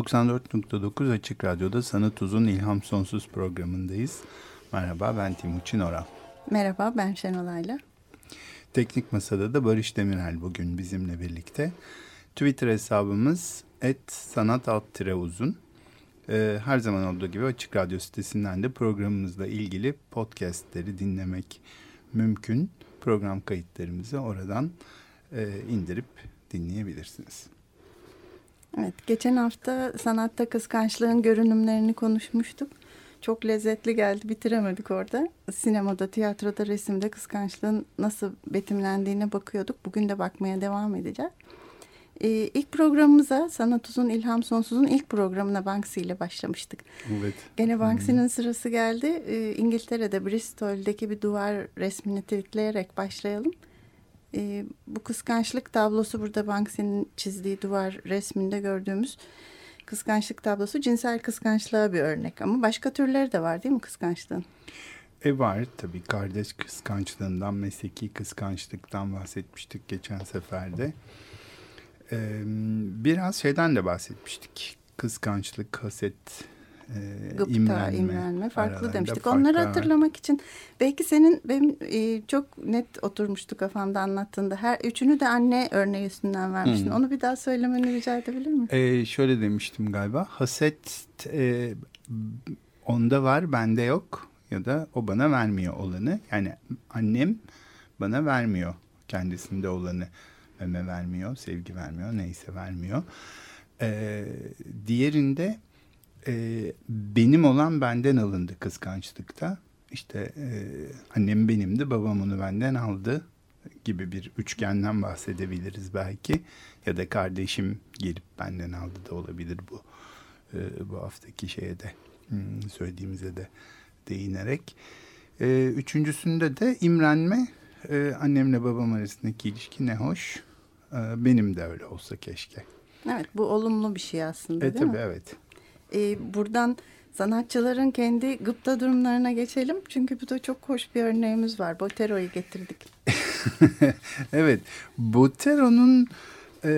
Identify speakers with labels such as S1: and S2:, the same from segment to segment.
S1: 94.9 Açık Radyo'da Sanat Uzun İlham Sonsuz programındayız. Merhaba ben Timuçin Oral.
S2: Merhaba ben Şenolay'la.
S1: Teknik Masada da Barış Demirel bugün bizimle birlikte. Twitter hesabımız et sanat alt uzun. Ee, her zaman olduğu gibi Açık Radyo sitesinden de programımızla ilgili podcastleri dinlemek mümkün. Program kayıtlarımızı oradan e, indirip dinleyebilirsiniz.
S2: Evet, geçen hafta sanatta kıskançlığın görünümlerini konuşmuştuk. Çok lezzetli geldi, bitiremedik orada. Sinemada, tiyatroda, resimde kıskançlığın nasıl betimlendiğine bakıyorduk. Bugün de bakmaya devam edeceğiz. Ee, ilk programımıza Sanat Uzun İlham Sonsuz'un ilk programına Banksy ile başlamıştık.
S1: Evet.
S2: Gene Banksy'nin hmm. sırası geldi. Ee, İngiltere'de Bristol'deki bir duvar resmini tweetleyerek başlayalım. E, bu kıskançlık tablosu burada Banksy'nin çizdiği duvar resminde gördüğümüz kıskançlık tablosu cinsel kıskançlığa bir örnek. Ama başka türleri de var değil mi kıskançlığın?
S1: E var tabii kardeş kıskançlığından, mesleki kıskançlıktan bahsetmiştik geçen seferde. Ee, biraz şeyden de bahsetmiştik. Kıskançlık, haset,
S2: e, Gıpta, imrenme, imrenme farklı demiştik. Onları var. hatırlamak için belki senin benim e, çok net oturmuştu kafamda anlattığında. Her üçünü de anne örneği üstünden vermiştin. Hmm. Onu bir daha söylemeni rica edebilir miyim?
S1: E, şöyle demiştim galiba. Haset e, onda var, bende yok ya da o bana vermiyor olanı. Yani annem bana vermiyor kendisinde olanı. Meme vermiyor, sevgi vermiyor, neyse vermiyor. Ee, diğerinde e, benim olan benden alındı kıskançlıkta. İşte e, annem benimdi, babam onu benden aldı gibi bir üçgenden bahsedebiliriz belki. Ya da kardeşim gelip benden aldı da olabilir bu e, bu haftaki şeye de hmm, söylediğimize de değinerek. E, üçüncüsünde de imrenme. E, annemle babam arasındaki ilişki ne hoş. E, benim de öyle olsa keşke.
S2: Evet bu olumlu bir şey aslında
S1: e,
S2: değil
S1: tabii,
S2: mi?
S1: Evet
S2: e, buradan sanatçıların kendi gıpta durumlarına geçelim. Çünkü bu da çok hoş bir örneğimiz var. Botero'yu getirdik.
S1: evet, Botero'nun e,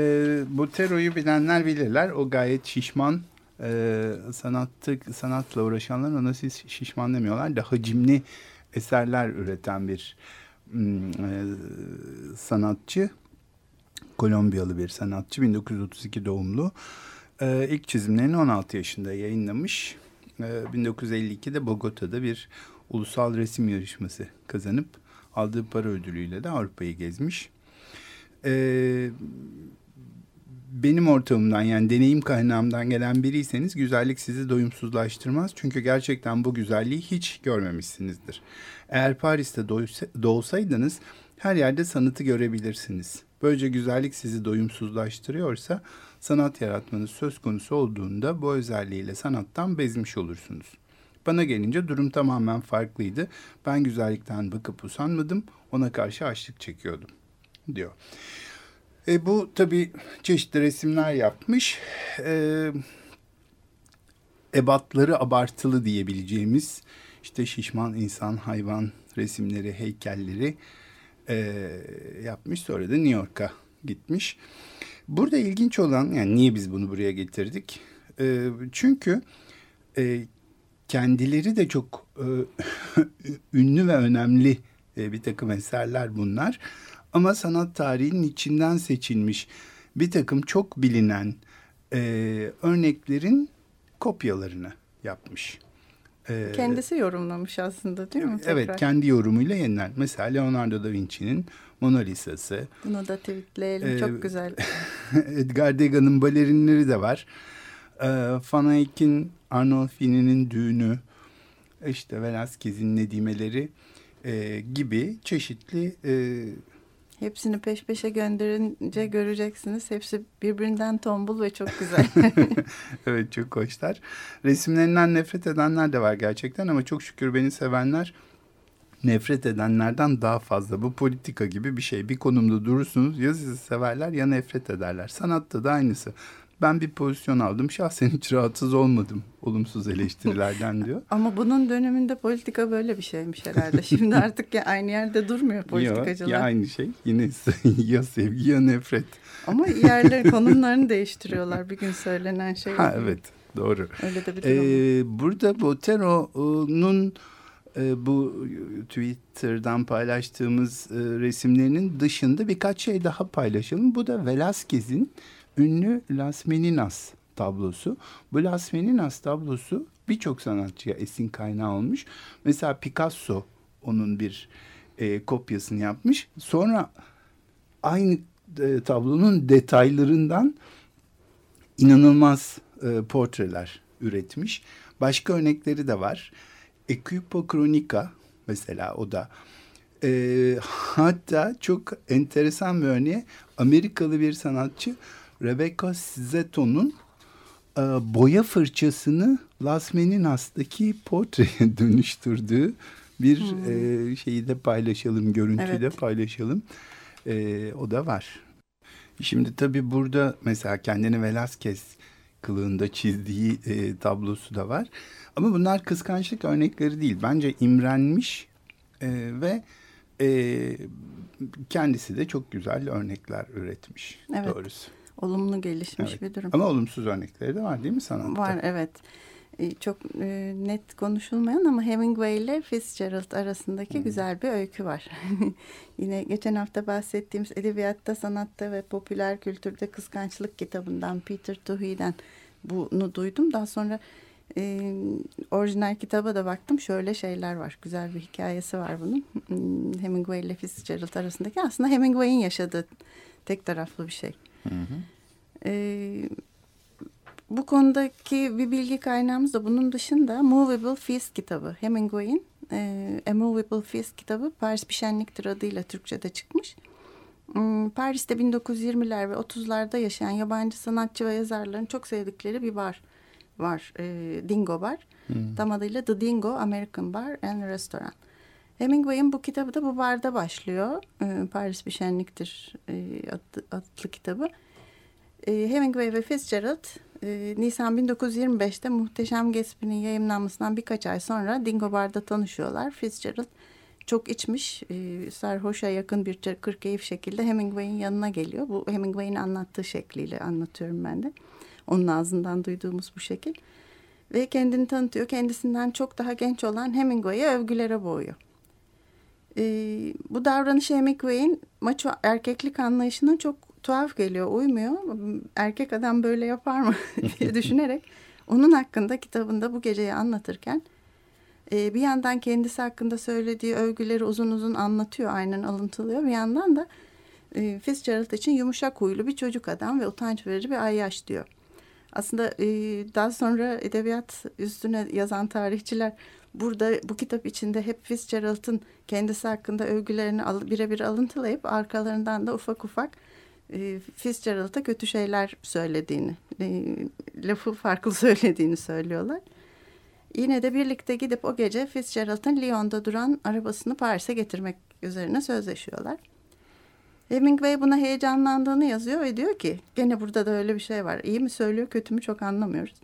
S1: Botero'yu bilenler bilirler. O gayet şişman e, sanattı, sanatla uğraşanlar ona siz şişman demiyorlar. Daha hacimli eserler üreten bir e, sanatçı. Kolombiyalı bir sanatçı. 1932 doğumlu. Ee, ilk çizimlerini 16 yaşında yayınlamış. Ee, 1952'de Bogota'da bir ulusal resim yarışması kazanıp aldığı para ödülüyle de Avrupa'yı gezmiş. Ee, benim ortamımdan yani deneyim kaynağımdan gelen biriyseniz güzellik sizi doyumsuzlaştırmaz. Çünkü gerçekten bu güzelliği hiç görmemişsinizdir. Eğer Paris'te doğsaydınız her yerde sanatı görebilirsiniz. Böylece güzellik sizi doyumsuzlaştırıyorsa sanat yaratmanız söz konusu olduğunda bu özelliğiyle sanattan bezmiş olursunuz. Bana gelince durum tamamen farklıydı. Ben güzellikten bakıp usanmadım, ona karşı açlık çekiyordum diyor. E, bu tabii çeşitli resimler yapmış. E, ebatları abartılı diyebileceğimiz işte şişman insan, hayvan resimleri, heykelleri e, yapmış. Sonra da New York'a gitmiş. Burada ilginç olan yani niye biz bunu buraya getirdik? E, çünkü e, kendileri de çok e, ünlü ve önemli e, bir takım eserler bunlar. Ama sanat tarihinin içinden seçilmiş bir takım çok bilinen e, örneklerin kopyalarını yapmış.
S2: Ee, Kendisi yorumlamış aslında değil mi?
S1: Tekrar? Evet kendi yorumuyla yeniden. Mesela Leonardo da Vinci'nin Mona Lisa'sı.
S2: Bunu da tweetleyelim ee, çok güzel.
S1: Edgar Degas'ın balerinleri de var. Ee, Van Eyck'in Arnolfini'nin düğünü, işte Velázquez'in nedimeleri e, gibi çeşitli e,
S2: Hepsini peş peşe gönderince göreceksiniz. Hepsi birbirinden tombul ve çok güzel.
S1: evet çok hoşlar. Resimlerinden nefret edenler de var gerçekten ama çok şükür beni sevenler nefret edenlerden daha fazla. Bu politika gibi bir şey. Bir konumda durursunuz ya sizi severler ya nefret ederler. Sanatta da aynısı. Ben bir pozisyon aldım. Şahsen hiç rahatsız olmadım olumsuz eleştirilerden diyor.
S2: Ama bunun döneminde politika böyle bir şeymiş herhalde. Şimdi artık ya aynı yerde durmuyor politikacılar.
S1: Ya, ya aynı şey. Yine ya sevgi ya nefret.
S2: Ama yerleri konumlarını değiştiriyorlar bir gün söylenen şey.
S1: Ha evet doğru.
S2: Öyle de bir durum. Ee,
S1: burada Botero'nun e, bu Twitter'dan paylaştığımız e, resimlerinin dışında birkaç şey daha paylaşalım. Bu da Velázquez'in ünlü Las Meninas tablosu. Bu Las Meninas tablosu birçok sanatçıya esin kaynağı olmuş. Mesela Picasso onun bir e, kopyasını yapmış. Sonra aynı e, tablonun detaylarından inanılmaz e, portreler üretmiş. Başka örnekleri de var. Equipo Kronika mesela o da. E, hatta çok enteresan bir örneği Amerikalı bir sanatçı Rebecca Zeto'nun e, boya fırçasını Las Meninas'taki portreye dönüştürdüğü bir hmm. e, şeyi de paylaşalım, görüntüyü evet. de paylaşalım. E, o da var. Şimdi tabii burada mesela kendini Velázquez kılığında çizdiği e, tablosu da var. Ama bunlar kıskançlık örnekleri değil. Bence imrenmiş e, ve e, kendisi de çok güzel örnekler üretmiş evet. doğrusu.
S2: Olumlu gelişmiş
S1: evet.
S2: bir durum.
S1: Ama olumsuz örnekleri de var değil mi sanatta?
S2: Var evet. E, çok e, net konuşulmayan ama Hemingway ile Fitzgerald arasındaki hmm. güzel bir öykü var. Yine geçen hafta bahsettiğimiz Edebiyatta, Sanatta ve Popüler Kültürde Kıskançlık kitabından Peter Tuhi'den bunu duydum. Daha sonra e, orijinal kitaba da baktım. Şöyle şeyler var. Güzel bir hikayesi var bunun. Hmm, Hemingway ile Fitzgerald arasındaki. Aslında Hemingway'in yaşadığı tek taraflı bir şey. Hı hı. E, bu konudaki bir bilgi kaynağımız da bunun dışında Movable Feast kitabı. Hemingway'in e, A Movable Feast kitabı Paris Pişenliktir adıyla Türkçe'de çıkmış. Hmm, Paris'te 1920'ler ve 30'larda yaşayan yabancı sanatçı ve yazarların çok sevdikleri bir bar var. E, Dingo Bar. Hmm. Tam adıyla The Dingo American Bar and Restaurant. Hemingway'in bu kitabı da bu barda başlıyor. E, Paris bir şenliktir e, adlı, kitabı. E, Hemingway ve Fitzgerald e, Nisan 1925'te Muhteşem Gatsby'nin yayınlanmasından birkaç ay sonra Dingo Bar'da tanışıyorlar. Fitzgerald çok içmiş, e, sarhoşa yakın bir kırkeyif şekilde Hemingway'in yanına geliyor. Bu Hemingway'in anlattığı şekliyle anlatıyorum ben de. Onun ağzından duyduğumuz bu şekil. Ve kendini tanıtıyor. Kendisinden çok daha genç olan Hemingway'e övgülere boğuyor. E, bu davranış Hemingway'in maço erkeklik anlayışına çok tuhaf geliyor, uymuyor. Erkek adam böyle yapar mı diye düşünerek onun hakkında kitabında bu geceyi anlatırken e, bir yandan kendisi hakkında söylediği övgüleri uzun uzun anlatıyor, aynen alıntılıyor. Bir yandan da e, Fitzgerald için yumuşak huylu bir çocuk adam ve utanç verici bir ayyaş diyor. Aslında e, daha sonra edebiyat üstüne yazan tarihçiler burada bu kitap içinde hep Fitzgerald'ın kendisi hakkında övgülerini al, birebir alıntılayıp arkalarından da ufak ufak e, Fitzgerald'a kötü şeyler söylediğini, e, lafı farklı söylediğini söylüyorlar. Yine de birlikte gidip o gece Fitzgerald'ın Lyon'da duran arabasını Paris'e getirmek üzerine sözleşiyorlar. Hemingway buna heyecanlandığını yazıyor ve diyor ki gene burada da öyle bir şey var. İyi mi söylüyor kötü mü çok anlamıyoruz.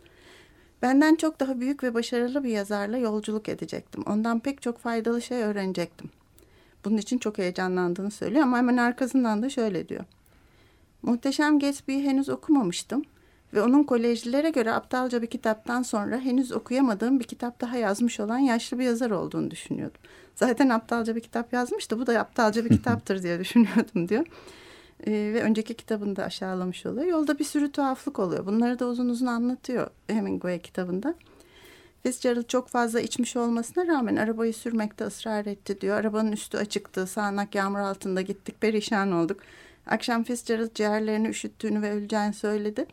S2: Benden çok daha büyük ve başarılı bir yazarla yolculuk edecektim. Ondan pek çok faydalı şey öğrenecektim. Bunun için çok heyecanlandığını söylüyor ama hemen arkasından da şöyle diyor. Muhteşem Gatsby'yi henüz okumamıştım ve onun kolejlilere göre aptalca bir kitaptan sonra henüz okuyamadığım bir kitap daha yazmış olan yaşlı bir yazar olduğunu düşünüyordum. Zaten aptalca bir kitap yazmıştı bu da aptalca bir kitaptır diye düşünüyordum diyor. Ee, ve önceki kitabını da aşağılamış oluyor. Yolda bir sürü tuhaflık oluyor. Bunları da uzun uzun anlatıyor Hemingway kitabında. Fitzgerald çok fazla içmiş olmasına rağmen arabayı sürmekte ısrar etti diyor. Arabanın üstü açıktı. Sağanak yağmur altında gittik. Perişan olduk. Akşam Fitzgerald ciğerlerini üşüttüğünü ve öleceğini söyledi.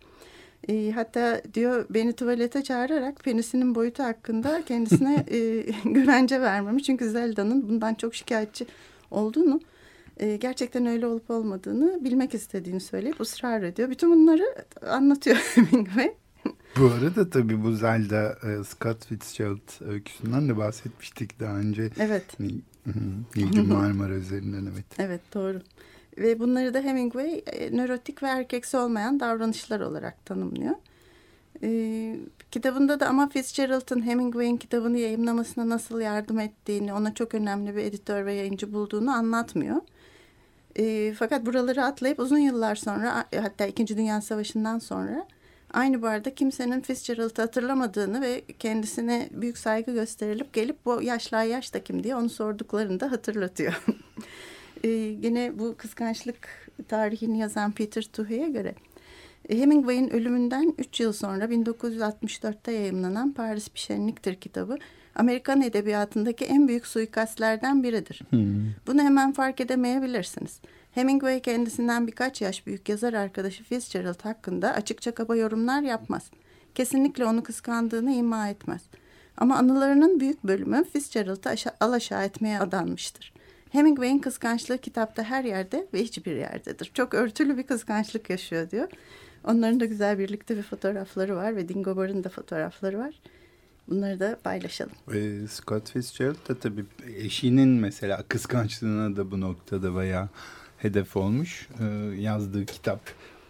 S2: E, hatta diyor beni tuvalete çağırarak penisinin boyutu hakkında kendisine e, güvence vermemiş. Çünkü Zelda'nın bundan çok şikayetçi olduğunu e, gerçekten öyle olup olmadığını bilmek istediğini söyleyip ısrar ediyor. Bütün bunları anlatıyor Hemingway.
S1: Bu arada tabii bu Zelda e, Scott Fitzgerald öyküsünden de bahsetmiştik daha önce.
S2: Evet.
S1: Nil, Nilgün Marmara üzerinden evet.
S2: Evet doğru. Ve bunları da Hemingway e, nörotik ve erkeksi olmayan davranışlar olarak tanımlıyor. E, kitabında da ama Fitzgerald'ın Hemingway'in kitabını yayımlamasına nasıl yardım ettiğini, ona çok önemli bir editör ve yayıncı bulduğunu anlatmıyor. E, fakat buraları atlayıp uzun yıllar sonra hatta İkinci Dünya Savaşı'ndan sonra aynı barda kimsenin Fitzgerald'ı hatırlamadığını ve kendisine büyük saygı gösterilip gelip bu yaşlı yaş da kim diye onu sorduklarını da hatırlatıyor. e, yine bu kıskançlık tarihini yazan Peter Tuhey'e göre Hemingway'in ölümünden 3 yıl sonra 1964'te yayımlanan Paris Bir Şenliktir kitabı Amerikan edebiyatındaki en büyük suikastlerden biridir. Hmm. Bunu hemen fark edemeyebilirsiniz. Hemingway kendisinden birkaç yaş büyük yazar arkadaşı Fitzgerald hakkında açıkça kaba yorumlar yapmaz. Kesinlikle onu kıskandığını ima etmez. Ama anılarının büyük bölümü Fitzgerald'ı alaşağı etmeye adanmıştır. Hemingway'in kıskançlığı kitapta her yerde ve hiçbir yerdedir. Çok örtülü bir kıskançlık yaşıyor diyor. Onların da güzel birlikte bir fotoğrafları var ve Dingobar'ın da fotoğrafları var. Bunları da paylaşalım.
S1: E, Scott Fitzgerald da tabii eşinin mesela kıskançlığına da bu noktada bayağı hedef olmuş. E, yazdığı kitap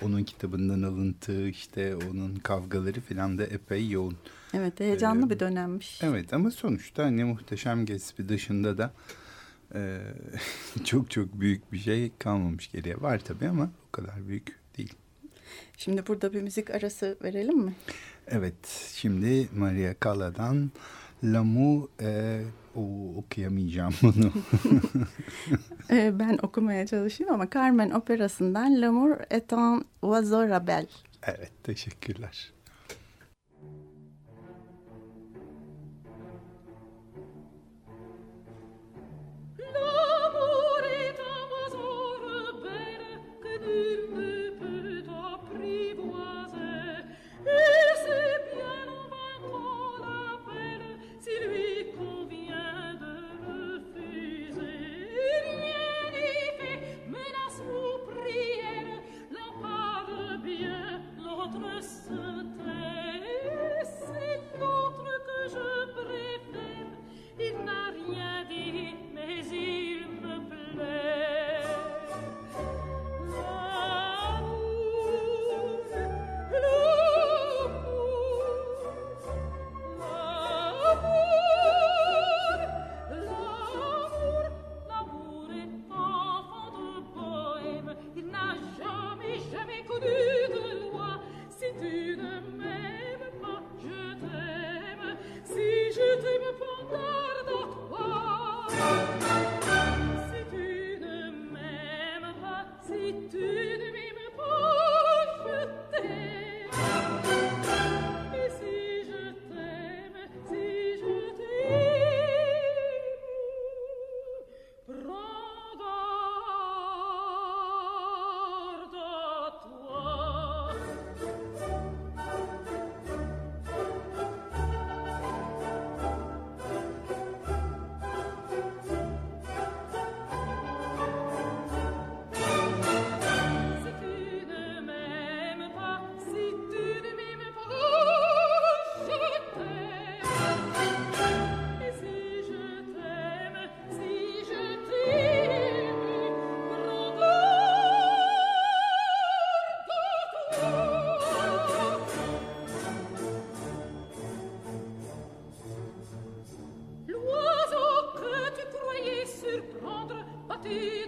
S1: onun kitabından alıntı işte onun kavgaları falan da epey yoğun.
S2: Evet heyecanlı ee, bir dönemmiş.
S1: Evet ama sonuçta hani muhteşem Gatsby dışında da e, çok çok büyük bir şey kalmamış geriye. Var tabii ama o kadar büyük değil.
S2: Şimdi burada bir müzik arası verelim mi?
S1: Evet, şimdi Maria Calla'dan L'amour e, o, okuyamayacağım bunu.
S2: E, ben okumaya çalışıyorum ama Carmen operasından L'amour est un oiseau rebelle.
S1: Evet, teşekkürler.
S3: tu peux, peut t'en privoiser, ti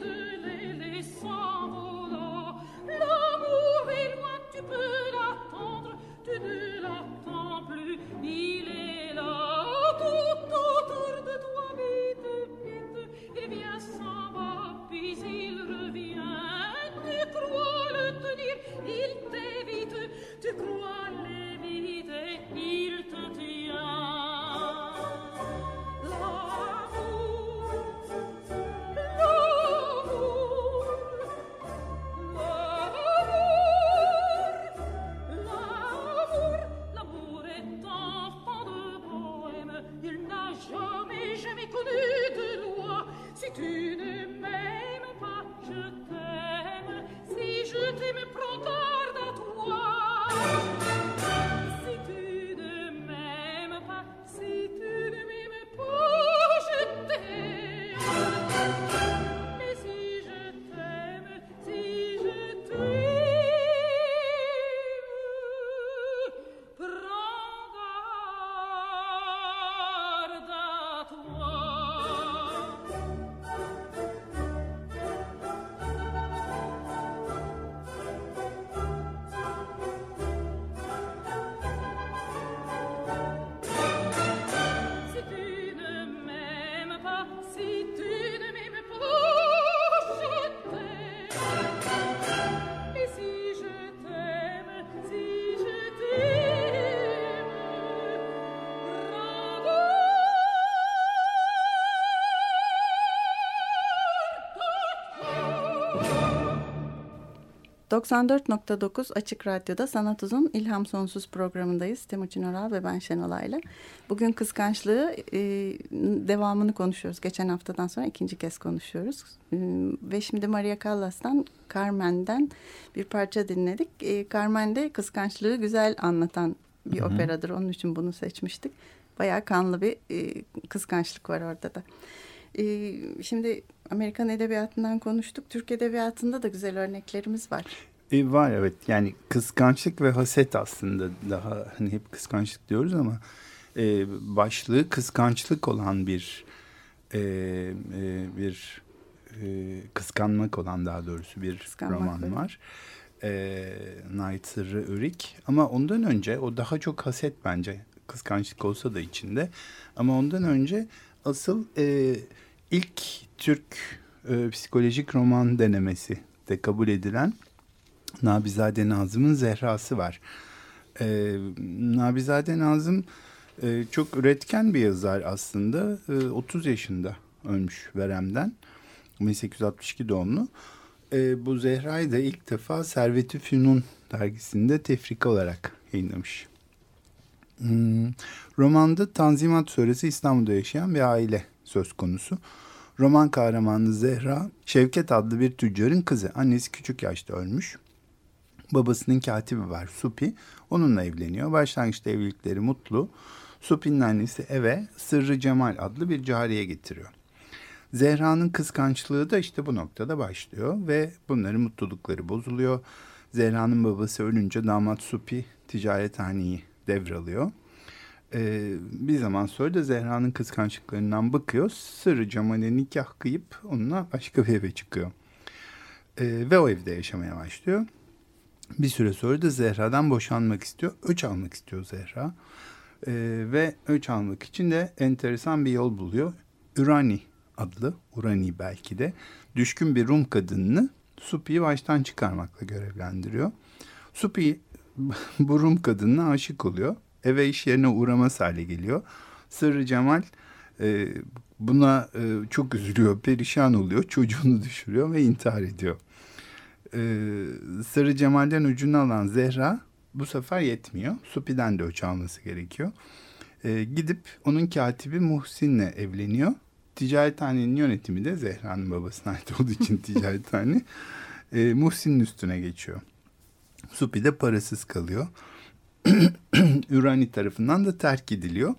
S2: 94.9 Açık Radyo'da Sanat Uzun İlham Sonsuz programındayız. Temuçin Oral ve ben Şenolay'la. Bugün kıskançlığı e, devamını konuşuyoruz. Geçen haftadan sonra ikinci kez konuşuyoruz. E, ve şimdi Maria Callas'tan Carmen'den bir parça dinledik. E, Carmen de kıskançlığı güzel anlatan bir Hı -hı. operadır. Onun için bunu seçmiştik. Bayağı kanlı bir e, kıskançlık var orada da. E, şimdi Amerikan edebiyatından konuştuk. Türk edebiyatında da güzel örneklerimiz var.
S1: E, var evet yani kıskançlık ve haset aslında daha hani hep kıskançlık diyoruz ama e, başlığı kıskançlık olan bir e, e, bir e, kıskanmak olan daha doğrusu bir Kıskanmak roman var. E, Night Sırrı Örik ama ondan önce o daha çok haset bence kıskançlık olsa da içinde ama ondan önce asıl e, ilk Türk e, psikolojik roman denemesi de kabul edilen Nabizade Nazım'ın Zehrası var. E, Nabizade Nazım e, çok üretken bir yazar aslında. E, 30 yaşında ölmüş veremden. 1862 doğumlu. E, bu Zehra'yı da ilk defa Servet-i Fünun dergisinde tefrika olarak yayınlamış. Hmm, romanda Tanzimat sonrası İstanbul'da yaşayan bir aile söz konusu. Roman kahramanı Zehra, Şevket adlı bir tüccarın kızı. Annesi küçük yaşta ölmüş. Babasının katibi var Supi. Onunla evleniyor. Başlangıçta evlilikleri mutlu. Supi'nin annesi eve Sırrı Cemal adlı bir cariye getiriyor. Zehra'nın kıskançlığı da işte bu noktada başlıyor ve bunların mutlulukları bozuluyor. Zehra'nın babası ölünce damat Supi ticarethaneyi devralıyor. Ee, bir zaman sonra da Zehra'nın kıskançlıklarından bakıyor. Sırrı Cemal'e nikah kıyıp onunla başka bir eve çıkıyor. Ee, ve o evde yaşamaya başlıyor. Bir süre sonra da Zehra'dan boşanmak istiyor. Öç almak istiyor Zehra. Ee, ve öç almak için de enteresan bir yol buluyor. Ürani adlı, Urani belki de, düşkün bir Rum kadınını Supi'yi baştan çıkarmakla görevlendiriyor. Supi bu Rum kadınına aşık oluyor eve iş yerine uğramaz hale geliyor. Sırrı Cemal e, buna e, çok üzülüyor, perişan oluyor, çocuğunu düşürüyor ve intihar ediyor. E, Sırrı Cemal'den ucunu alan Zehra bu sefer yetmiyor. Supi'den de öç alması gerekiyor. E, gidip onun katibi Muhsin'le evleniyor. Ticarethanenin yönetimi de Zehra'nın babasına ait olduğu için ticarethane e, Muhsin'in üstüne geçiyor. Supi de parasız kalıyor. Ürani tarafından da terk ediliyor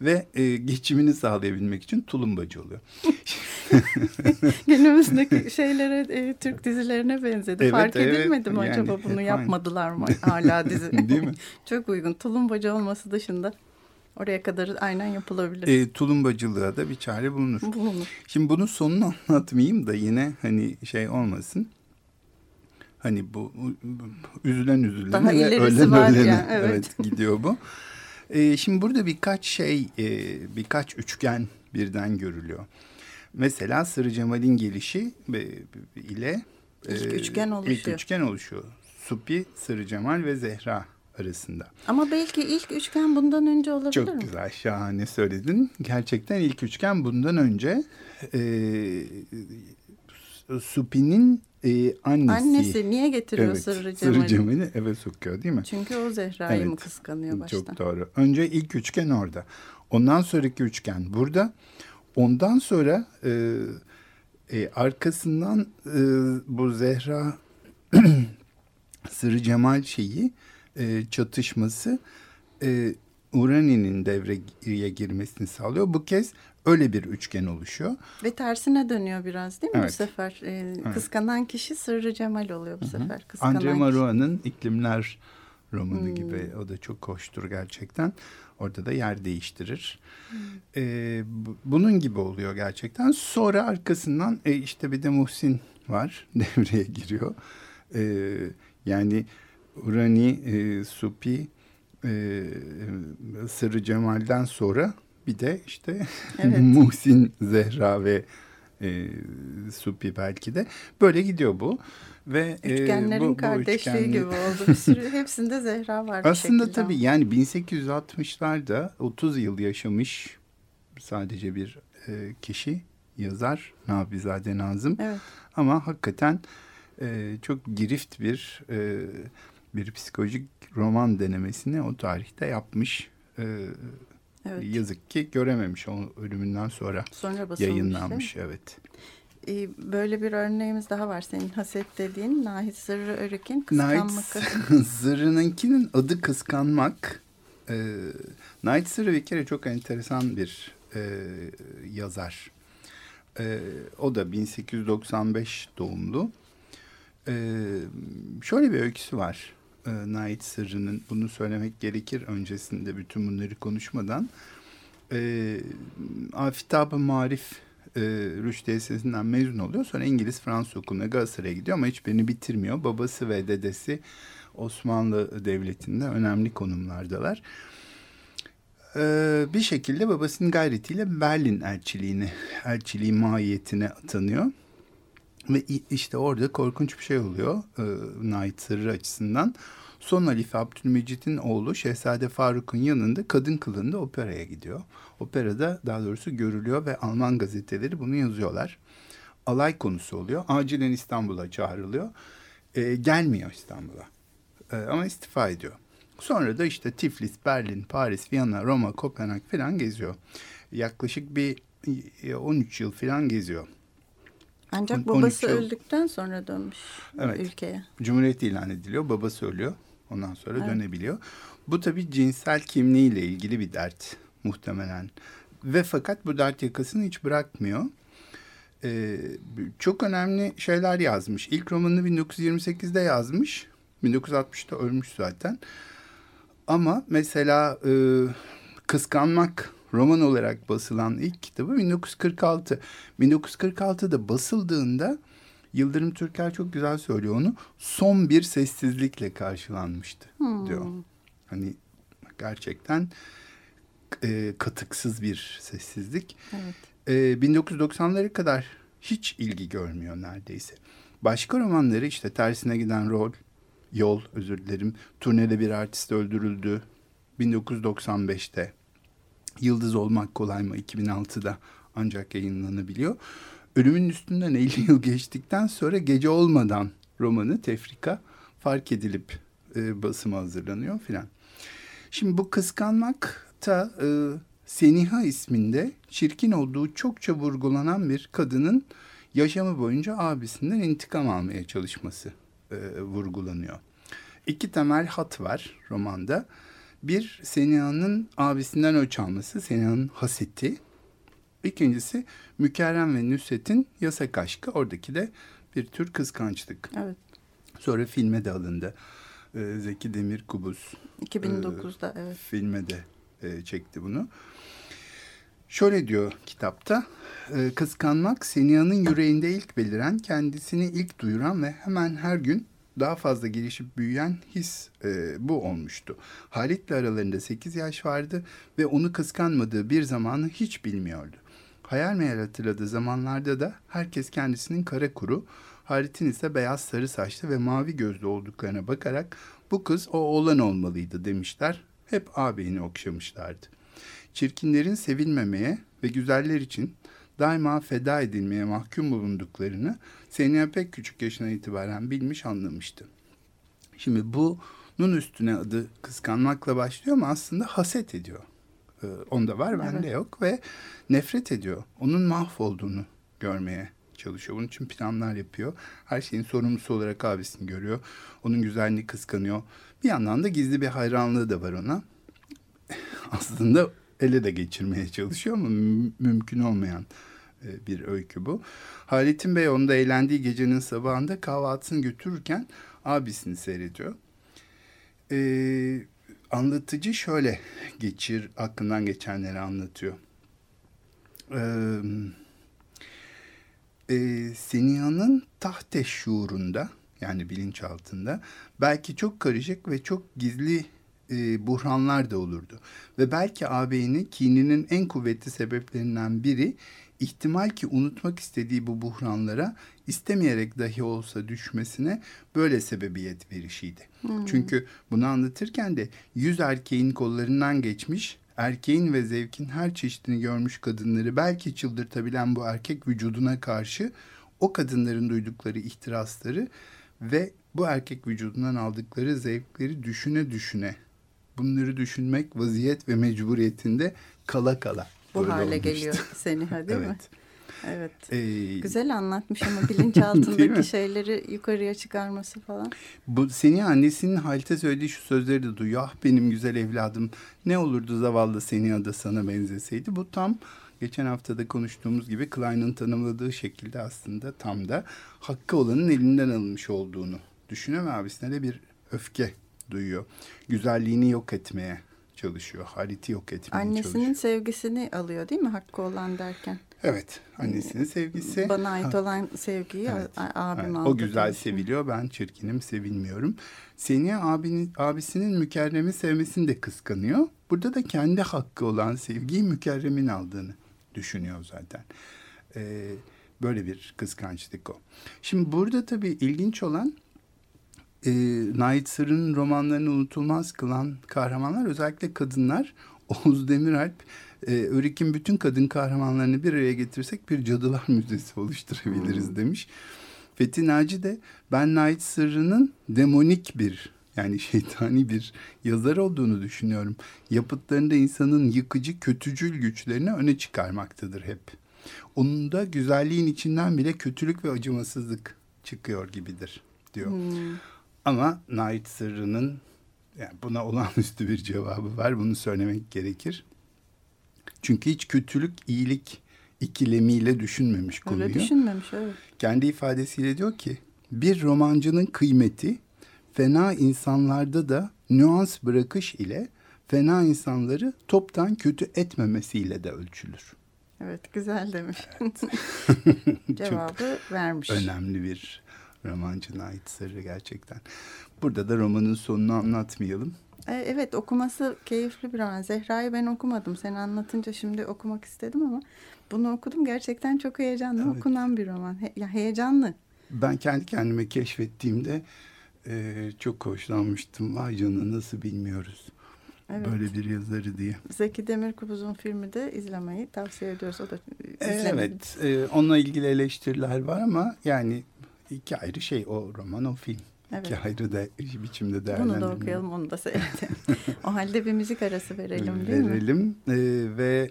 S1: ve e, geçimini sağlayabilmek için tulumbacı oluyor.
S2: Günümüzdeki şeylere e, Türk dizilerine benzedi. Evet, Fark evet. edilmedi mi yani, acaba bunu yapmadılar mı hala dizi?
S1: Değil mi?
S2: Çok uygun. Tulumbacı olması dışında oraya kadar aynen yapılabilir.
S1: E, tulumbacılığa da bir çare bulunur.
S2: Bulunur.
S1: Şimdi bunun sonunu anlatmayayım da yine hani şey olmasın. Hani bu üzülen üzülen
S2: Daha ve ölen ölene
S1: yani, evet. evet gidiyor bu. Ee, şimdi burada birkaç şey, e, birkaç üçgen birden görülüyor. Mesela Sırrı Cemal'in gelişi ile
S2: ilk e, üçgen oluşuyor.
S1: İlk üçgen oluşuyor. Supi, Sırrı Cemal ve Zehra arasında.
S2: Ama belki ilk üçgen bundan önce olabilir
S1: Çok
S2: mi?
S1: Çok güzel, şahane söyledin. Gerçekten ilk üçgen bundan önce e, Supi'nin e, annesi.
S2: Annesi niye getiriyor evet, Sırrı Cemal'i?
S1: Sırrı Cemal'i eve sokuyor değil mi?
S2: Çünkü o Zehra'yı evet, mı kıskanıyor başta?
S1: Çok doğru. Önce ilk üçgen orada. Ondan sonraki üçgen burada. Ondan sonra e, e, arkasından e, bu Zehra Sırrı Cemal şeyi e, çatışması e, Urani'nin devreye girmesini sağlıyor. Bu kez öyle bir üçgen oluşuyor.
S2: Ve tersine dönüyor biraz değil mi evet. bu sefer? Ee, evet. Kıskanan kişi Sırrı Cemal oluyor bu Hı -hı. sefer.
S1: Kıskanan Andre Marua'nın İklimler romanı hmm. gibi. O da çok hoştur gerçekten. Orada da yer değiştirir. Hmm. Ee, bunun gibi oluyor gerçekten. Sonra arkasından e, işte bir de Muhsin var. Devreye giriyor. Ee, yani Urani, e, Supi, e, Sırrı Cemal'den sonra bir de işte evet. Muhsin, Zehra ve e, Supi belki de böyle gidiyor bu. Ve
S2: e, Üçgenlerin bu, kardeşliği bu üçgenli... gibi oldu. Bir sürü hepsinde Zehra var.
S1: Aslında tabii yani 1860'larda 30 yıl yaşamış sadece bir e, kişi yazar Nabizade Nazım.
S2: Evet.
S1: Ama hakikaten e, çok girift bir e, bir psikolojik roman denemesini o tarihte yapmış. E, evet. Yazık ki görememiş o ölümünden sonra, sonra yayınlanmış. Evet.
S2: Ee, böyle bir örneğimiz daha var senin haset dediğin Nahit Zırrı Örük'ün kıskanmak.
S1: Nahit Zırrı'nınkinin adı kıskanmak. Ee, Nahit Zırrı bir kere çok enteresan bir e, yazar. E, o da 1895 doğumlu. E, şöyle bir öyküsü var. E, Nait Sırrı'nın bunu söylemek gerekir öncesinde bütün bunları konuşmadan. E, Afitab-ı Marif e, Rüştü Lisesi'nden mezun oluyor. Sonra İngiliz Fransız okuluna Galatasaray'a gidiyor ama hiçbirini bitirmiyor. Babası ve dedesi Osmanlı Devleti'nde önemli konumlardalar. Ee, bir şekilde babasının gayretiyle Berlin elçiliğini, elçiliği mahiyetine atanıyor. Ve işte orada korkunç bir şey oluyor e, Nait Sırrı açısından. Son Halife Abdülmecit'in oğlu Şehzade Faruk'un yanında kadın kılığında operaya gidiyor. Operada daha doğrusu görülüyor ve Alman gazeteleri bunu yazıyorlar. Alay konusu oluyor. Acilen İstanbul'a çağrılıyor. E, gelmiyor İstanbul'a. E, ama istifa ediyor. Sonra da işte Tiflis, Berlin, Paris, Viyana, Roma, Kopenhag falan geziyor. Yaklaşık bir 13 yıl falan geziyor.
S2: Ancak babası öldükten sonra dönmüş evet. ülkeye.
S1: Cumhuriyet ilan ediliyor. Babası ölüyor. Ondan sonra evet. dönebiliyor. Bu tabii cinsel kimliğiyle ilgili bir dert muhtemelen. Ve fakat bu dert yakasını hiç bırakmıyor. Ee, çok önemli şeyler yazmış. İlk romanını 1928'de yazmış. 1960'da ölmüş zaten. Ama mesela e, Kıskanmak roman olarak basılan ilk kitabı 1946. 1946'da basıldığında Yıldırım Türker çok güzel söylüyor onu. Son bir sessizlikle karşılanmıştı hmm. diyor. Hani gerçekten e, katıksız bir sessizlik. Evet. E, 1990'lara kadar hiç ilgi görmüyor neredeyse. Başka romanları işte tersine giden rol, yol özür dilerim. Turnede bir artist öldürüldü 1995'te. Yıldız Olmak Kolay mı 2006'da ancak yayınlanabiliyor. Ölümün üstünden 50 yıl geçtikten sonra Gece Olmadan romanı Tefrika fark edilip e, basıma hazırlanıyor filan. Şimdi bu kıskanmakta e, Seniha isminde çirkin olduğu çokça vurgulanan bir kadının yaşamı boyunca abisinden intikam almaya çalışması e, vurgulanıyor. İki temel hat var romanda. Bir Seniha'nın abisinden öç alması, Seniha'nın haseti. İkincisi Mükerrem ve Nusret'in yasak aşkı. Oradaki de bir tür kıskançlık. Evet. Sonra filme de alındı. Ee, Zeki Demir Kubus.
S2: 2009'da e, evet.
S1: Filme de e, çekti bunu. Şöyle diyor kitapta. E, kıskanmak Seniha'nın yüreğinde ilk beliren, kendisini ilk duyuran ve hemen her gün daha fazla gelişip büyüyen his e, bu olmuştu. Halit'le aralarında 8 yaş vardı ve onu kıskanmadığı bir zamanı hiç bilmiyordu. Hayal meyal hatırladığı zamanlarda da herkes kendisinin kara kuru, Halit'in ise beyaz sarı saçlı ve mavi gözlü olduklarına bakarak bu kız o oğlan olmalıydı demişler. Hep ağabeyini okşamışlardı. Çirkinlerin sevilmemeye ve güzeller için daima feda edilmeye mahkum bulunduklarını Seniha pek küçük yaşına itibaren bilmiş anlamıştı. Şimdi bunun üstüne adı kıskanmakla başlıyor ama aslında haset ediyor. Ee, onda var bende evet. yok ve nefret ediyor. Onun mahvolduğunu görmeye çalışıyor. Bunun için planlar yapıyor. Her şeyin sorumlusu olarak abisini görüyor. Onun güzelliğini kıskanıyor. Bir yandan da gizli bir hayranlığı da var ona. Aslında ele de geçirmeye çalışıyor ama mümkün olmayan e, bir öykü bu. Halit'in Bey onda eğlendiği gecenin sabahında kahvaltısını götürürken abisini seyrediyor. Ee, anlatıcı şöyle geçir, aklından geçenleri anlatıyor. Ee, e, Seniha'nın tahte şuurunda yani bilinçaltında belki çok karışık ve çok gizli e, buhranlar da olurdu. Ve belki ağabeyini kininin en kuvvetli sebeplerinden biri ihtimal ki unutmak istediği bu buhranlara istemeyerek dahi olsa düşmesine böyle sebebiyet verişiydi. Hmm. Çünkü bunu anlatırken de yüz erkeğin kollarından geçmiş, erkeğin ve zevkin her çeşidini görmüş kadınları belki çıldırtabilen bu erkek vücuduna karşı o kadınların duydukları ihtirasları ve bu erkek vücudundan aldıkları zevkleri düşüne düşüne bunları düşünmek vaziyet ve mecburiyetinde kala kala.
S2: Bu
S1: böyle
S2: hale
S1: olmuştu.
S2: geliyor Seniha değil mi?
S1: Evet.
S2: Evet.
S1: Ee,
S2: Güzel anlatmış ama bilinçaltındaki şeyleri yukarıya çıkarması falan.
S1: Bu seni annesinin Halit'e söylediği şu sözleri de duyuyor. Ah benim güzel evladım ne olurdu zavallı seni da sana benzeseydi. Bu tam geçen haftada konuştuğumuz gibi Klein'ın tanımladığı şekilde aslında tam da hakkı olanın elinden alınmış olduğunu düşünüyor ve abisine de bir öfke duyuyor. Güzelliğini yok etmeye çalışıyor. Halit'i yok etmeye
S2: Annesinin
S1: çalışıyor.
S2: sevgisini alıyor değil mi hakkı olan derken?
S1: Evet annesinin sevgisi.
S2: Bana ait olan sevgiyi
S1: Evet.
S2: abim
S1: Evet,
S2: aldı.
S1: o güzel
S2: diyorsun.
S1: seviliyor. Ben çirkinim, sevilmiyorum. Seni abinin, abisinin mükerremi sevmesini de kıskanıyor. Burada da kendi hakkı olan sevgiyi mükerremin aldığını düşünüyor zaten. Ee, böyle bir kıskançlık o. Şimdi burada tabii ilginç olan e, Nait Sırrı'nın romanlarını unutulmaz kılan kahramanlar özellikle kadınlar. Oğuz Demiralp, e, Örik'in bütün kadın kahramanlarını bir araya getirsek bir cadılar müzesi oluşturabiliriz demiş. Fethi Naci de ben Nait Sırrı'nın demonik bir yani şeytani bir yazar olduğunu düşünüyorum. Yapıtlarında insanın yıkıcı, kötücül güçlerini öne çıkarmaktadır hep. Onun da güzelliğin içinden bile kötülük ve acımasızlık çıkıyor gibidir diyor.
S2: Hmm.
S1: Ama Nait Sırrı'nın yani buna olağanüstü bir cevabı var. Bunu söylemek gerekir. Çünkü hiç kötülük, iyilik ikilemiyle düşünmemiş konuyu.
S2: Öyle düşünmemiş evet.
S1: Kendi ifadesiyle diyor ki bir romancının kıymeti fena insanlarda da nüans bırakış ile fena insanları toptan kötü etmemesiyle de ölçülür.
S2: Evet güzel demiş. Cevabı vermiş.
S1: Önemli bir romancına ait sırrı gerçekten. Burada da romanın sonunu anlatmayalım.
S2: E, Evet okuması keyifli bir roman. Zehra'yı ben okumadım. Sen anlatınca şimdi okumak istedim ama bunu okudum. Gerçekten çok heyecanlı
S1: Evet.
S2: okunan bir roman. He- ya heyecanlı.
S1: Ben kendi kendime keşfettiğimde e, çok hoşlanmıştım. Vay canına nasıl bilmiyoruz
S2: Evet.
S1: böyle bir yazarı diye.
S2: Zeki Demirkubuz'un filmi de izlemeyi tavsiye ediyoruz. O da e, izlemedi.
S1: Evet, e, onunla ilgili eleştiriler var ama yani iki ayrı şey o roman o film.
S2: Evet.
S1: İki ayrı da biçimde
S2: Bunu
S1: değerlendirme.
S2: da okuyalım, onu da seyredelim. o halde bir müzik arası verelim değil mi?
S1: Verelim e, ve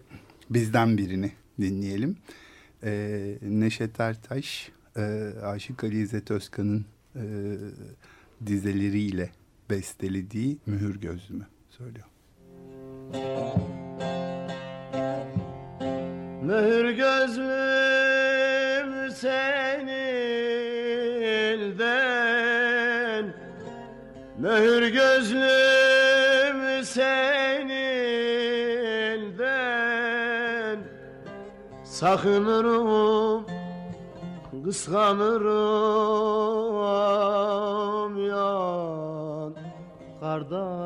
S1: bizden birini dinleyelim. E, Neşet Ertaş, e, Aşık Ali İzzet Özkan'ın e, dizeleriyle bestelediği Mühür Gözlümü söylüyor.
S4: Mühür gözlüm seni Mühür gözlüm elden Sakınırım kıskanırım yan Kardan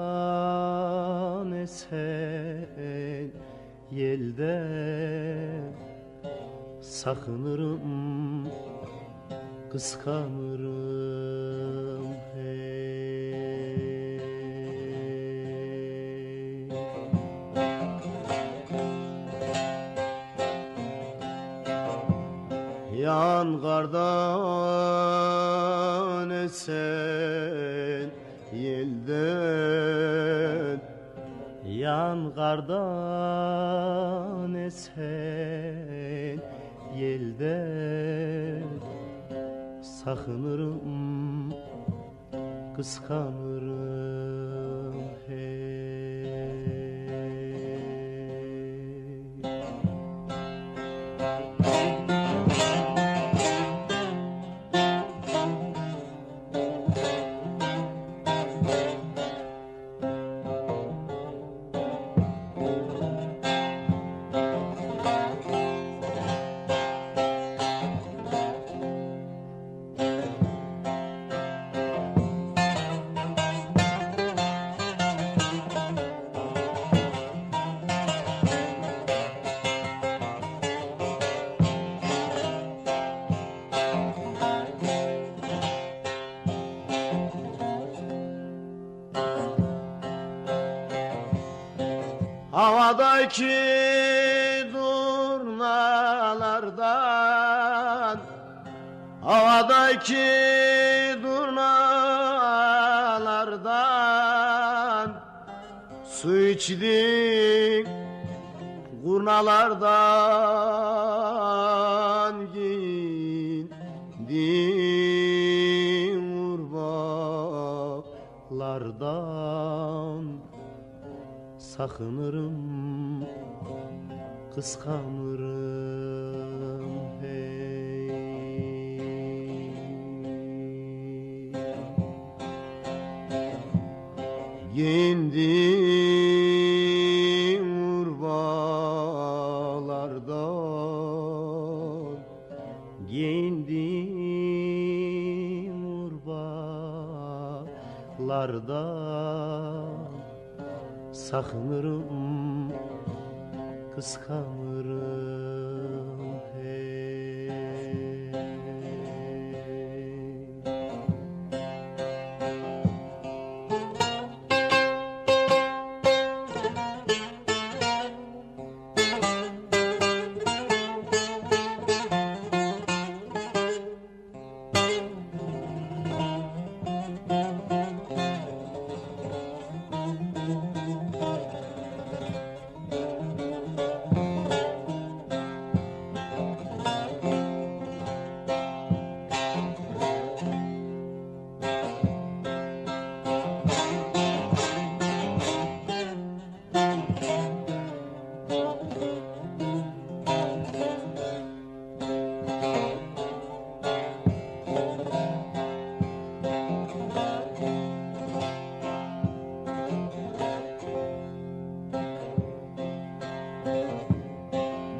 S4: esen yelden. Sakınırım kıskanırım Yan kardan esen yelden. Yan kardan esen yelden. Sakınırım kıskanırım Havadaki durnalardan Havadaki durnalardan Su içdik kurnalardan Giyindim urbalardan Sakınırım kıskanırım hey. Giyindim urbalardan Giyindim urbalardan Sakınırım kıskanırım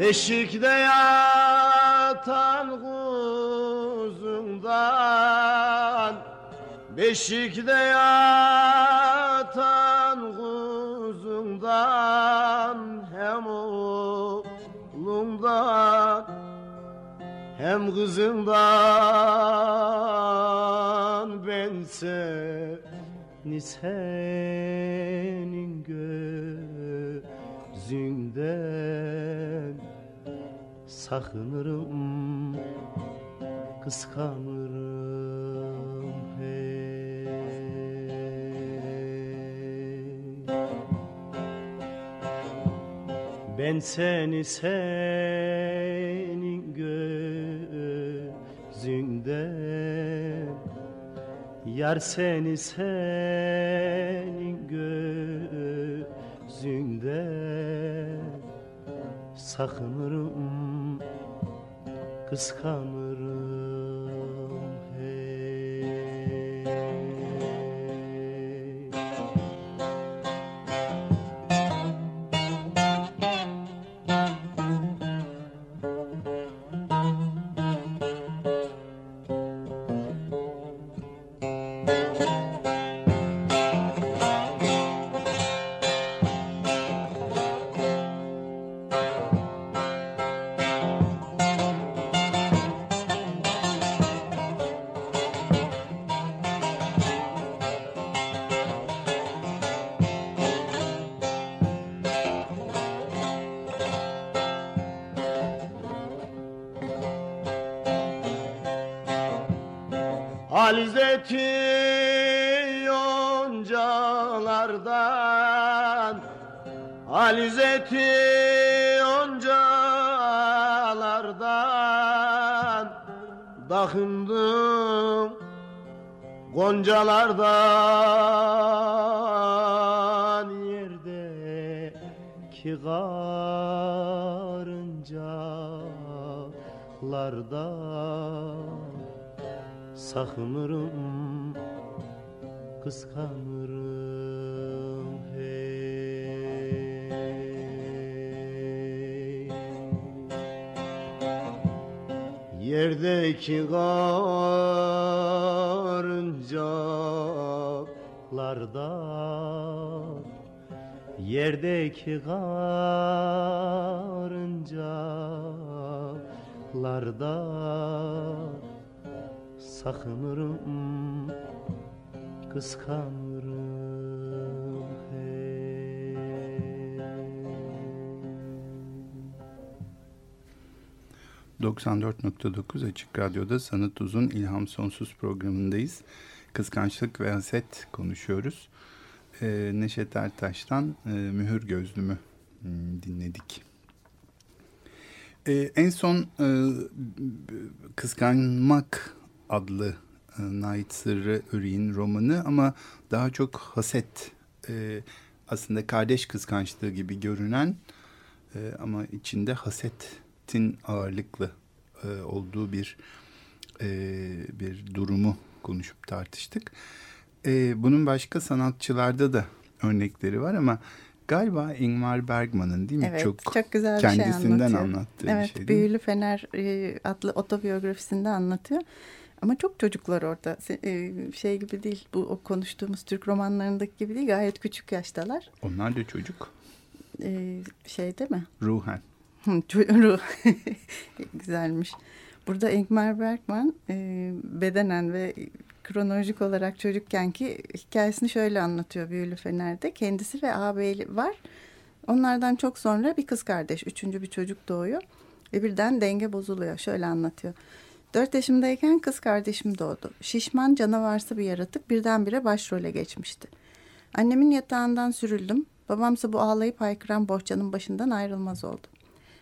S4: Beşikte yatan kuzundan Beşikte yatan kuzundan Hem oğlundan hem kızından Ben seni senin seni senin gözünden Yar seni senin gözünden Sakınırım, kıskanırım Yerdeki karıncalardan Sakınırım, kıskanırım hey.
S1: 94.9 Açık Radyo'da Sanat Uzun İlham Sonsuz programındayız. Kıskançlık ve haset konuşuyoruz. Ee, Neşet Ertaş'tan e, Mühür Gözlümü hmm, dinledik. Ee, en son e, Kıskanmak adlı e, Nait Sırrı Öri'nin romanı ama daha çok haset e, aslında kardeş kıskançlığı gibi görünen e, ama içinde hasetin ağırlıklı e, olduğu bir e, bir durumu konuşup tartıştık. E, bunun başka sanatçılarda da örnekleri var ama galiba Ingmar Bergman'ın değil mi?
S2: Evet, çok, çok güzel bir şey
S1: kendisinden anlattığı
S2: evet,
S1: bir şey
S2: Büyülü? Fener e, adlı otobiyografisinde anlatıyor. Ama çok çocuklar orada. E, Şey gibi değil, bu o konuştuğumuz Türk romanlarındaki gibi değil. Gayet küçük yaştalar.
S1: Onlar da çocuk.
S2: E, Şey değil mi?
S1: Ruhen.
S2: Ço- Güzelmiş. Burada Ingmar Bergman e, bedenen ve kronolojik olarak çocukkenki hikayesini şöyle anlatıyor Büyülü Fener'de. Kendisi ve ağabeyi var. Onlardan çok sonra bir kız kardeş, üçüncü bir çocuk doğuyor. Ve birden denge bozuluyor. Şöyle anlatıyor. Dört yaşımdayken kız kardeşim doğdu. Şişman canavarsı bir yaratık birdenbire başrole geçmişti. Annemin yatağından sürüldüm. Babamsa bu ağlayıp haykıran bohçanın başından ayrılmaz oldu.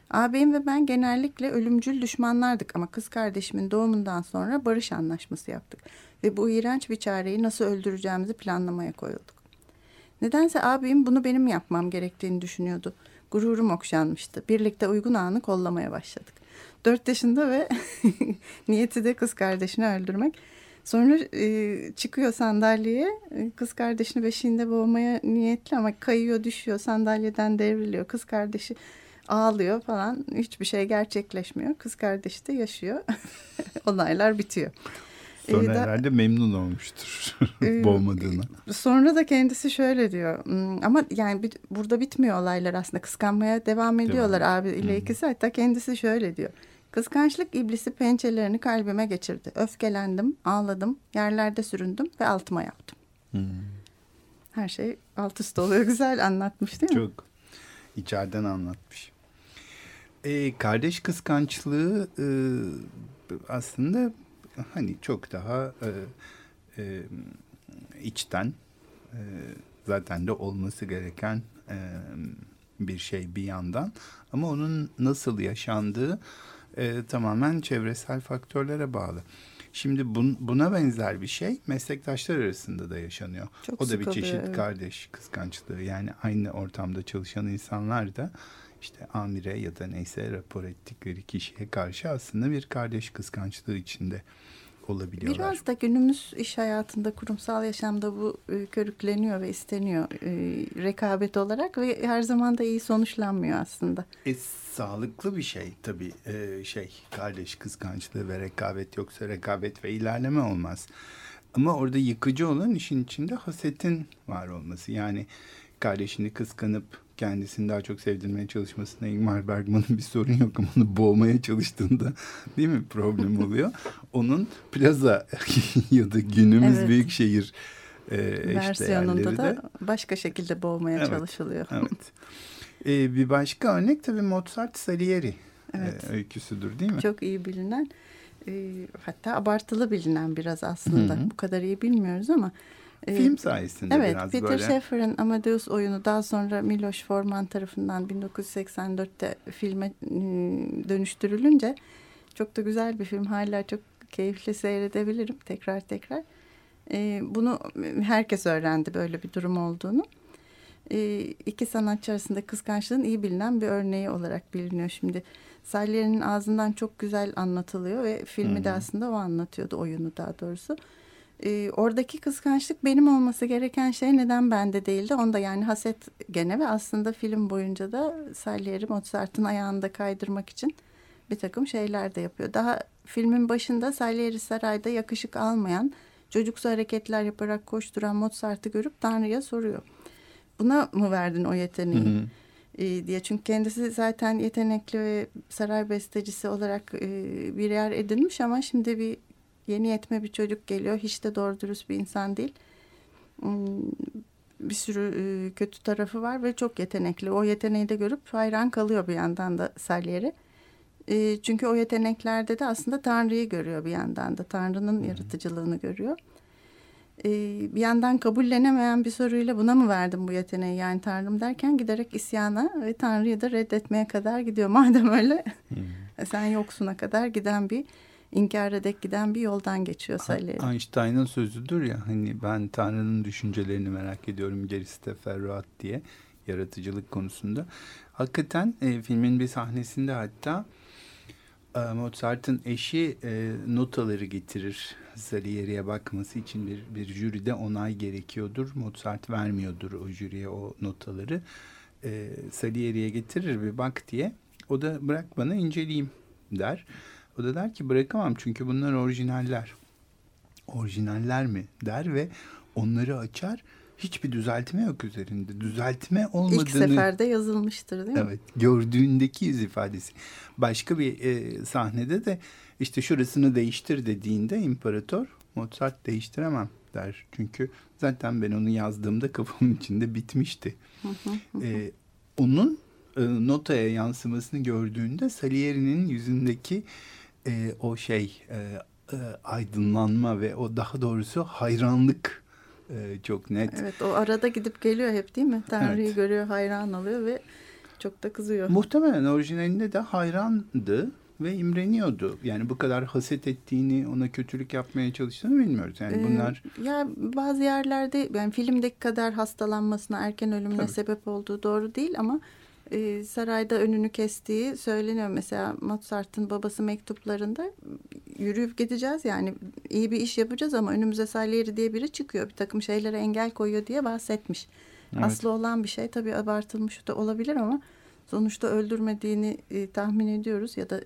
S2: Ağabeyim ve ben genellikle ölümcül düşmanlardık ama kız kardeşimin doğumundan sonra barış anlaşması yaptık. Ve bu iğrenç bir çareyi nasıl öldüreceğimizi planlamaya koyulduk. Nedense abim bunu benim yapmam gerektiğini düşünüyordu. Gururum okşanmıştı. Birlikte uygun anı kollamaya başladık. Dört yaşında ve niyeti de kız kardeşini öldürmek. Sonra e, çıkıyor sandalyeye. E, Kız kardeşini beşiğinde boğmaya niyetli ama kayıyor, düşüyor, sandalyeden devriliyor. Kız kardeşi ağlıyor falan. Hiçbir şey gerçekleşmiyor. Kız kardeşi de yaşıyor. Olaylar bitiyor.
S1: Sonra
S2: Ee, da-
S1: herhalde memnun olmuştur
S2: Ee,
S1: boğmadığına.
S2: Sonra da kendisi şöyle diyor. "Hmm, Ama yani bit- burada bitmiyor olaylar aslında. Kıskanmaya devam ediyorlar abi ile ikisi. Hatta kendisi şöyle diyor. Kıskançlık iblisi pençelerini kalbime geçirdi. Öfkelendim, ağladım, yerlerde süründüm ve altıma yaptım. Her şey alt üst oluyor. Güzel anlatmış değil mi?
S1: Çok içeriden anlatmış. Ee, kardeş kıskançlığı e, aslında hani çok daha e, e, içten e, zaten de olması gereken e, bir şey bir yandan ama onun nasıl yaşandığı e, tamamen çevresel faktörlere bağlı. Şimdi bun- buna benzer bir şey meslektaşlar arasında da yaşanıyor.
S2: Çok
S1: o da bir
S2: oluyor,
S1: çeşit
S2: evet.
S1: kardeş kıskançlığı. Yani aynı ortamda çalışan insanlar da işte amire ya da neyse rapor ettikleri kişiye karşı aslında bir kardeş kıskançlığı içinde olabiliyorlar.
S2: Biraz da günümüz iş hayatında, kurumsal yaşamda bu e, körükleniyor ve isteniyor e, rekabet olarak ve her zaman da iyi sonuçlanmıyor aslında.
S1: E, sağlıklı bir şey tabii e, şey kardeş kıskançlığı ve rekabet yoksa rekabet ve ilerleme olmaz. Ama orada yıkıcı olan işin içinde hasetin var olması. Yani kardeşini kıskanıp kendisini daha çok sevdirmeye çalışmasına Ingmar Bergman'ın bir sorun yok ama onu boğmaya çalıştığında değil mi problem oluyor. Onun plaza ya da günümüz
S2: Evet.
S1: büyük şehir e,
S2: Versiyonunda da
S1: de
S2: başka şekilde boğmaya
S1: Evet,
S2: çalışılıyor.
S1: Evet. Ee, bir başka örnek tabii Mozart Salieri
S2: Evet.
S1: e, öyküsüdür değil mi?
S2: Çok iyi bilinen e, hatta abartılı bilinen biraz aslında.
S1: Hı hı.
S2: Bu kadar iyi bilmiyoruz ama.
S1: Film sayesinde
S2: Evet,
S1: biraz
S2: Peter
S1: böyle.
S2: Shaffer'ın Amadeus oyunu daha sonra Miloš Forman tarafından 1984'te filme e, dönüştürülünce çok da güzel bir film. Hala çok keyifli seyredebilirim tekrar tekrar. E, bunu herkes öğrendi böyle bir durum olduğunu. E, iki sanatçı arasında kıskançlığın iyi bilinen bir örneği olarak biliniyor şimdi. Salieri'nin ağzından çok güzel anlatılıyor ve filmi de
S1: Hı hı.
S2: aslında o anlatıyordu oyunu daha doğrusu. Ee, oradaki kıskançlık benim olması gereken şey neden bende değildi? Onda yani haset gene ve aslında film boyunca da Salieri Mozart'ın ayağında kaydırmak için bir takım şeyler de yapıyor. Daha filmin başında Salieri sarayda yakışık almayan, çocuksu hareketler yaparak koşturan Mozart'ı görüp Tanrı'ya soruyor. Buna mı verdin o yeteneği?
S1: Hı hı.
S2: e, diye. Çünkü kendisi zaten yetenekli ve saray bestecisi olarak e, bir yer edinmiş ama şimdi bir yeni yetme bir çocuk geliyor. Hiç de doğru dürüst bir insan değil. Hmm, Bir sürü e, kötü tarafı var ve çok yetenekli. O yeteneği de görüp hayran kalıyor bir yandan da Salieri. E, çünkü o yeteneklerde de aslında Tanrı'yı görüyor bir yandan da. Tanrı'nın yaratıcılığını görüyor. E, bir yandan kabullenemeyen bir soruyla buna mı verdim bu yeteneği yani Tanrım derken giderek isyana ve Tanrı'yı da reddetmeye kadar gidiyor. Madem öyle sen yoksuna kadar giden bir inkara dek giden bir yoldan geçiyor Salieri.
S1: Einstein'ın sözüdür ya hani ben Tanrı'nın düşüncelerini merak ediyorum gerisi teferruat diye yaratıcılık konusunda. Hakikaten e, filmin bir sahnesinde hatta e, Mozart'ın eşi e, notaları getirir. Salieri'ye bakması için bir, bir jüride onay gerekiyordur. Mozart vermiyordur o jüriye o notaları. E, Salieri'ye getirir bir bak diye. O da bırak bana inceleyeyim der. O da der ki bırakamam çünkü bunlar orijinaller. Orijinaller mi der ve onları açar. Hiçbir düzeltme yok üzerinde. Düzeltme olmadığını...
S2: İlk seferde yazılmıştır değil mi?
S1: Evet. Gördüğündeki yüz ifadesi. Başka bir e, sahnede de işte şurasını değiştir dediğinde imparator Mozart değiştiremem der. Çünkü zaten ben onu yazdığımda kafamın içinde bitmişti. E, onun e, notaya yansımasını gördüğünde Salieri'nin yüzündeki e, o şey e, e, aydınlanma ve o daha doğrusu hayranlık e, çok net.
S2: Evet o arada gidip geliyor hep değil mi? Tanrı'yı
S1: Evet.
S2: görüyor, hayran oluyor ve çok da kızıyor.
S1: Muhtemelen orijinalinde de hayrandı ve imreniyordu. Yani bu kadar haset ettiğini, ona kötülük yapmaya çalıştığını bilmiyoruz. Yani
S2: Ee,
S1: bunlar
S2: ya bazı yerlerde yani filmdeki kadar hastalanmasına, erken ölümüne
S1: Tabii.
S2: sebep olduğu doğru değil ama e, sarayda önünü kestiği söyleniyor. Mesela Mozart'ın babası mektuplarında yürüyüp gideceğiz yani iyi bir iş yapacağız ama önümüze Salieri diye biri çıkıyor. Bir takım şeylere engel koyuyor diye bahsetmiş.
S1: Evet.
S2: Aslı olan bir şey tabii abartılmış da olabilir ama sonuçta öldürmediğini e, tahmin ediyoruz ya da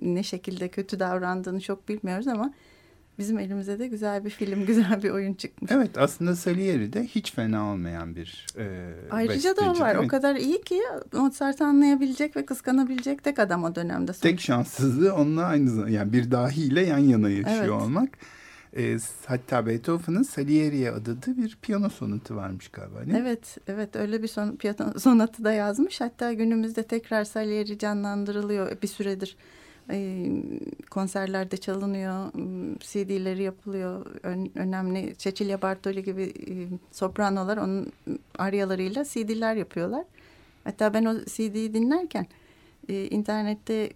S2: ne şekilde kötü davrandığını çok bilmiyoruz ama bizim elimize de güzel bir film, güzel bir oyun çıkmış.
S1: evet aslında Salieri de hiç fena olmayan bir e,
S2: Ayrıca da o
S1: besteci,
S2: var. O kadar iyi ki Mozart'ı anlayabilecek ve kıskanabilecek tek adam o dönemde.
S1: Tek şanssızlığı onunla aynı zamanda yani bir dahiyle yan yana yaşıyor
S2: Evet.
S1: olmak. E, hatta Beethoven'ın Salieri'ye adadığı bir piyano sonatı varmış galiba değil mi?
S2: Evet, evet öyle bir son, piyano sonatı da yazmış. Hatta günümüzde tekrar Salieri canlandırılıyor bir süredir. Ee, konserlerde çalınıyor, m, CD'leri yapılıyor. Ön- önemli Cecilia Bartoli gibi e, sopranolar onun aryalarıyla CD'ler yapıyorlar. Hatta ben o CD'yi dinlerken internette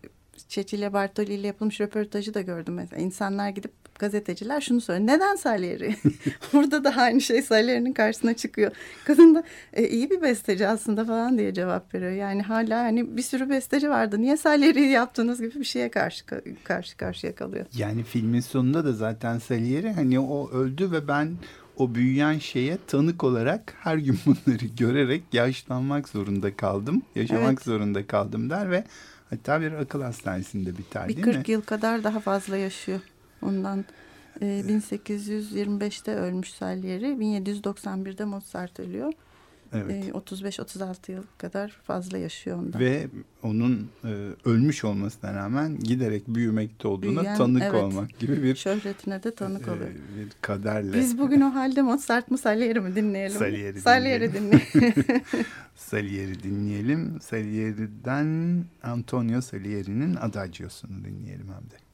S2: Cecilia Bartoli ile yapılmış röportajı da gördüm mesela. İnsanlar gidip gazeteciler şunu soruyor. Neden Salieri? Burada da aynı şey Salieri'nin karşısına çıkıyor. Kadın da e, iyi bir besteci aslında falan diye cevap veriyor. Yani hala hani bir sürü besteci vardı. Niye Salieri'yi yaptığınız gibi bir şeye karşı karşı karşıya kalıyor.
S1: Yani filmin sonunda da zaten Salieri hani o öldü ve ben o büyüyen şeye tanık olarak her gün bunları görerek yaşlanmak zorunda kaldım. Yaşamak
S2: Evet.
S1: zorunda kaldım der ve hatta bir akıl hastanesinde biter
S2: Bir
S1: değil
S2: 40
S1: mi?
S2: yıl kadar daha fazla yaşıyor. Ondan e, 1825'te ölmüş Salieri. 1791'de Mozart ölüyor.
S1: Evet.
S2: E, 35-36 yıl kadar fazla yaşıyor ondan.
S1: Ve onun e, ölmüş olmasına rağmen giderek büyümekte olduğuna
S2: Büyüyen,
S1: tanık
S2: evet.
S1: olmak gibi bir
S2: Şöhretine de tanık
S1: e,
S2: oluyor.
S1: bir kaderle
S2: Biz bugün o halde Mozart mı Salieri mi dinleyelim?
S1: Salieri
S2: Salieri
S1: dinleyelim.
S2: dinleyelim.
S1: Salieri dinleyelim. Salieri'den Antonio Salieri'nin Adagios'unu dinleyelim hem de.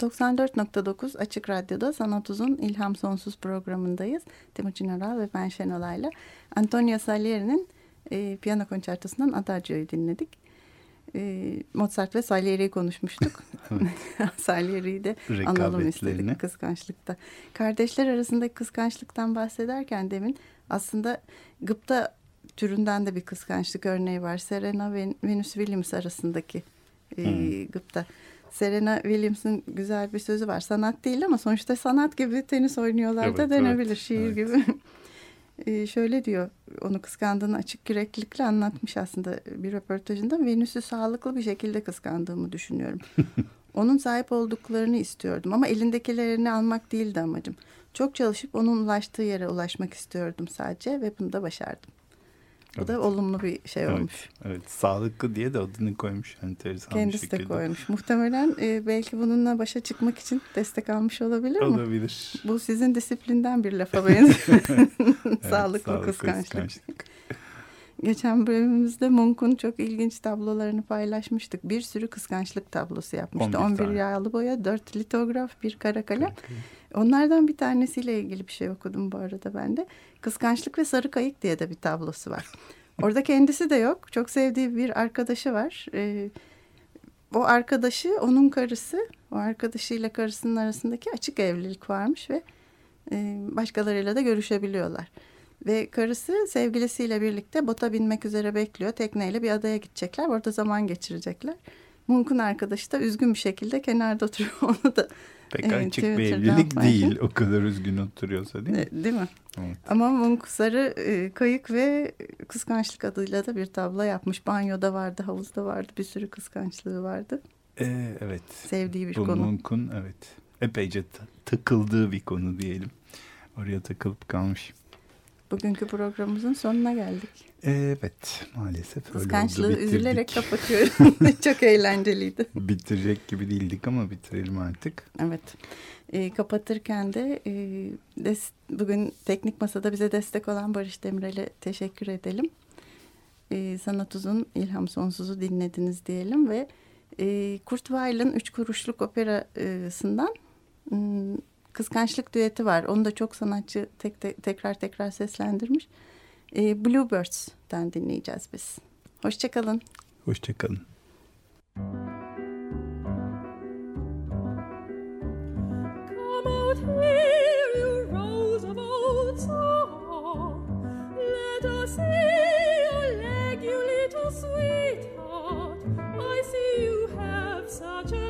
S2: 94.9 Açık Radyo'da Sanat Uzun İlham Sonsuz programındayız. Timuçin Oral ve ben Şenolay'la. Antonio Salieri'nin e, piyano konçertosundan Adagio'yu dinledik. E, Mozart ve Salieri'yi konuşmuştuk. Salieri'yi de analım istedik kıskançlıkta. Kardeşler arasındaki kıskançlıktan bahsederken demin aslında gıpta türünden de bir kıskançlık örneği var. Serena ve Venus Williams arasındaki e, hmm. gıpta. Serena Williams'ın güzel bir sözü var. Sanat değil ama sonuçta sanat gibi tenis oynuyorlar evet, da denebilir evet, şiir evet. gibi. e, şöyle diyor onu kıskandığını açık yüreklilikle anlatmış aslında bir röportajında. Venüs'ü sağlıklı bir şekilde kıskandığımı düşünüyorum. onun sahip olduklarını istiyordum ama elindekilerini almak değildi amacım. Çok çalışıp onun ulaştığı yere ulaşmak istiyordum sadece ve bunu da başardım. Bu evet. da olumlu bir şey
S3: evet,
S2: olmuş.
S3: Evet, sağlıklı diye de adını koymuş enteresan
S2: Kendisi bir şekilde. de koymuş. Muhtemelen e, belki bununla başa çıkmak için destek almış olabilir mi?
S3: Olabilir.
S2: Bu sizin disiplinden bir lafa benziyor. evet, sağlıklı, kıskançlık. kıskançlık. Geçen bölümümüzde Munch'un çok ilginç tablolarını paylaşmıştık. Bir sürü kıskançlık tablosu yapmıştı. 11, 11 yağlı boya, 4 litograf, bir kara kalem. Onlardan bir tanesiyle ilgili bir şey okudum bu arada ben de. Kıskançlık ve Sarı Kayık diye de bir tablosu var. Orada kendisi de yok. Çok sevdiği bir arkadaşı var. Ee, o arkadaşı onun karısı. O arkadaşıyla karısının arasındaki açık evlilik varmış ve e, başkalarıyla da görüşebiliyorlar. Ve karısı sevgilisiyle birlikte bota binmek üzere bekliyor. Tekneyle bir adaya gidecekler. Orada zaman geçirecekler. Munk'un arkadaşı da üzgün bir şekilde kenarda oturuyor. Onu da
S3: Pek evet, açık bir evlilik farklı. değil o kadar üzgün oturuyorsa değil mi?
S2: Değil mi? Evet. Ama Munk Sarı e, Kayık ve Kıskançlık adıyla da bir tablo yapmış. Banyoda vardı, havuzda vardı, bir sürü kıskançlığı vardı.
S3: Ee, evet.
S2: Sevdiği bir
S3: Bu
S2: konu.
S3: Munk'un evet epeyce takıldığı bir konu diyelim. Oraya takılıp kalmış.
S2: Bugünkü programımızın sonuna geldik.
S3: Evet maalesef öyle
S2: Kıskançlığı oldu. Bitirdik. üzülerek kapatıyorum. Çok eğlenceliydi.
S3: Bitirecek gibi değildik ama bitirelim artık.
S2: Evet. E, kapatırken de e, des, bugün Teknik Masa'da bize destek olan Barış Demirel'e teşekkür edelim. E, Sanat Uzun İlham Sonsuz'u dinlediniz diyelim ve e, Kurt Weill'in Üç Kuruşluk Operası'ndan Kıskançlık düeti var. Onu da çok sanatçı tek, te, tekrar tekrar seslendirmiş. E, Bluebirds'ten dinleyeceğiz biz. Hoşçakalın.
S3: Hoşçakalın. Come out here, you rose of old song. Let us see your leg, you little sweetheart. I see you have such a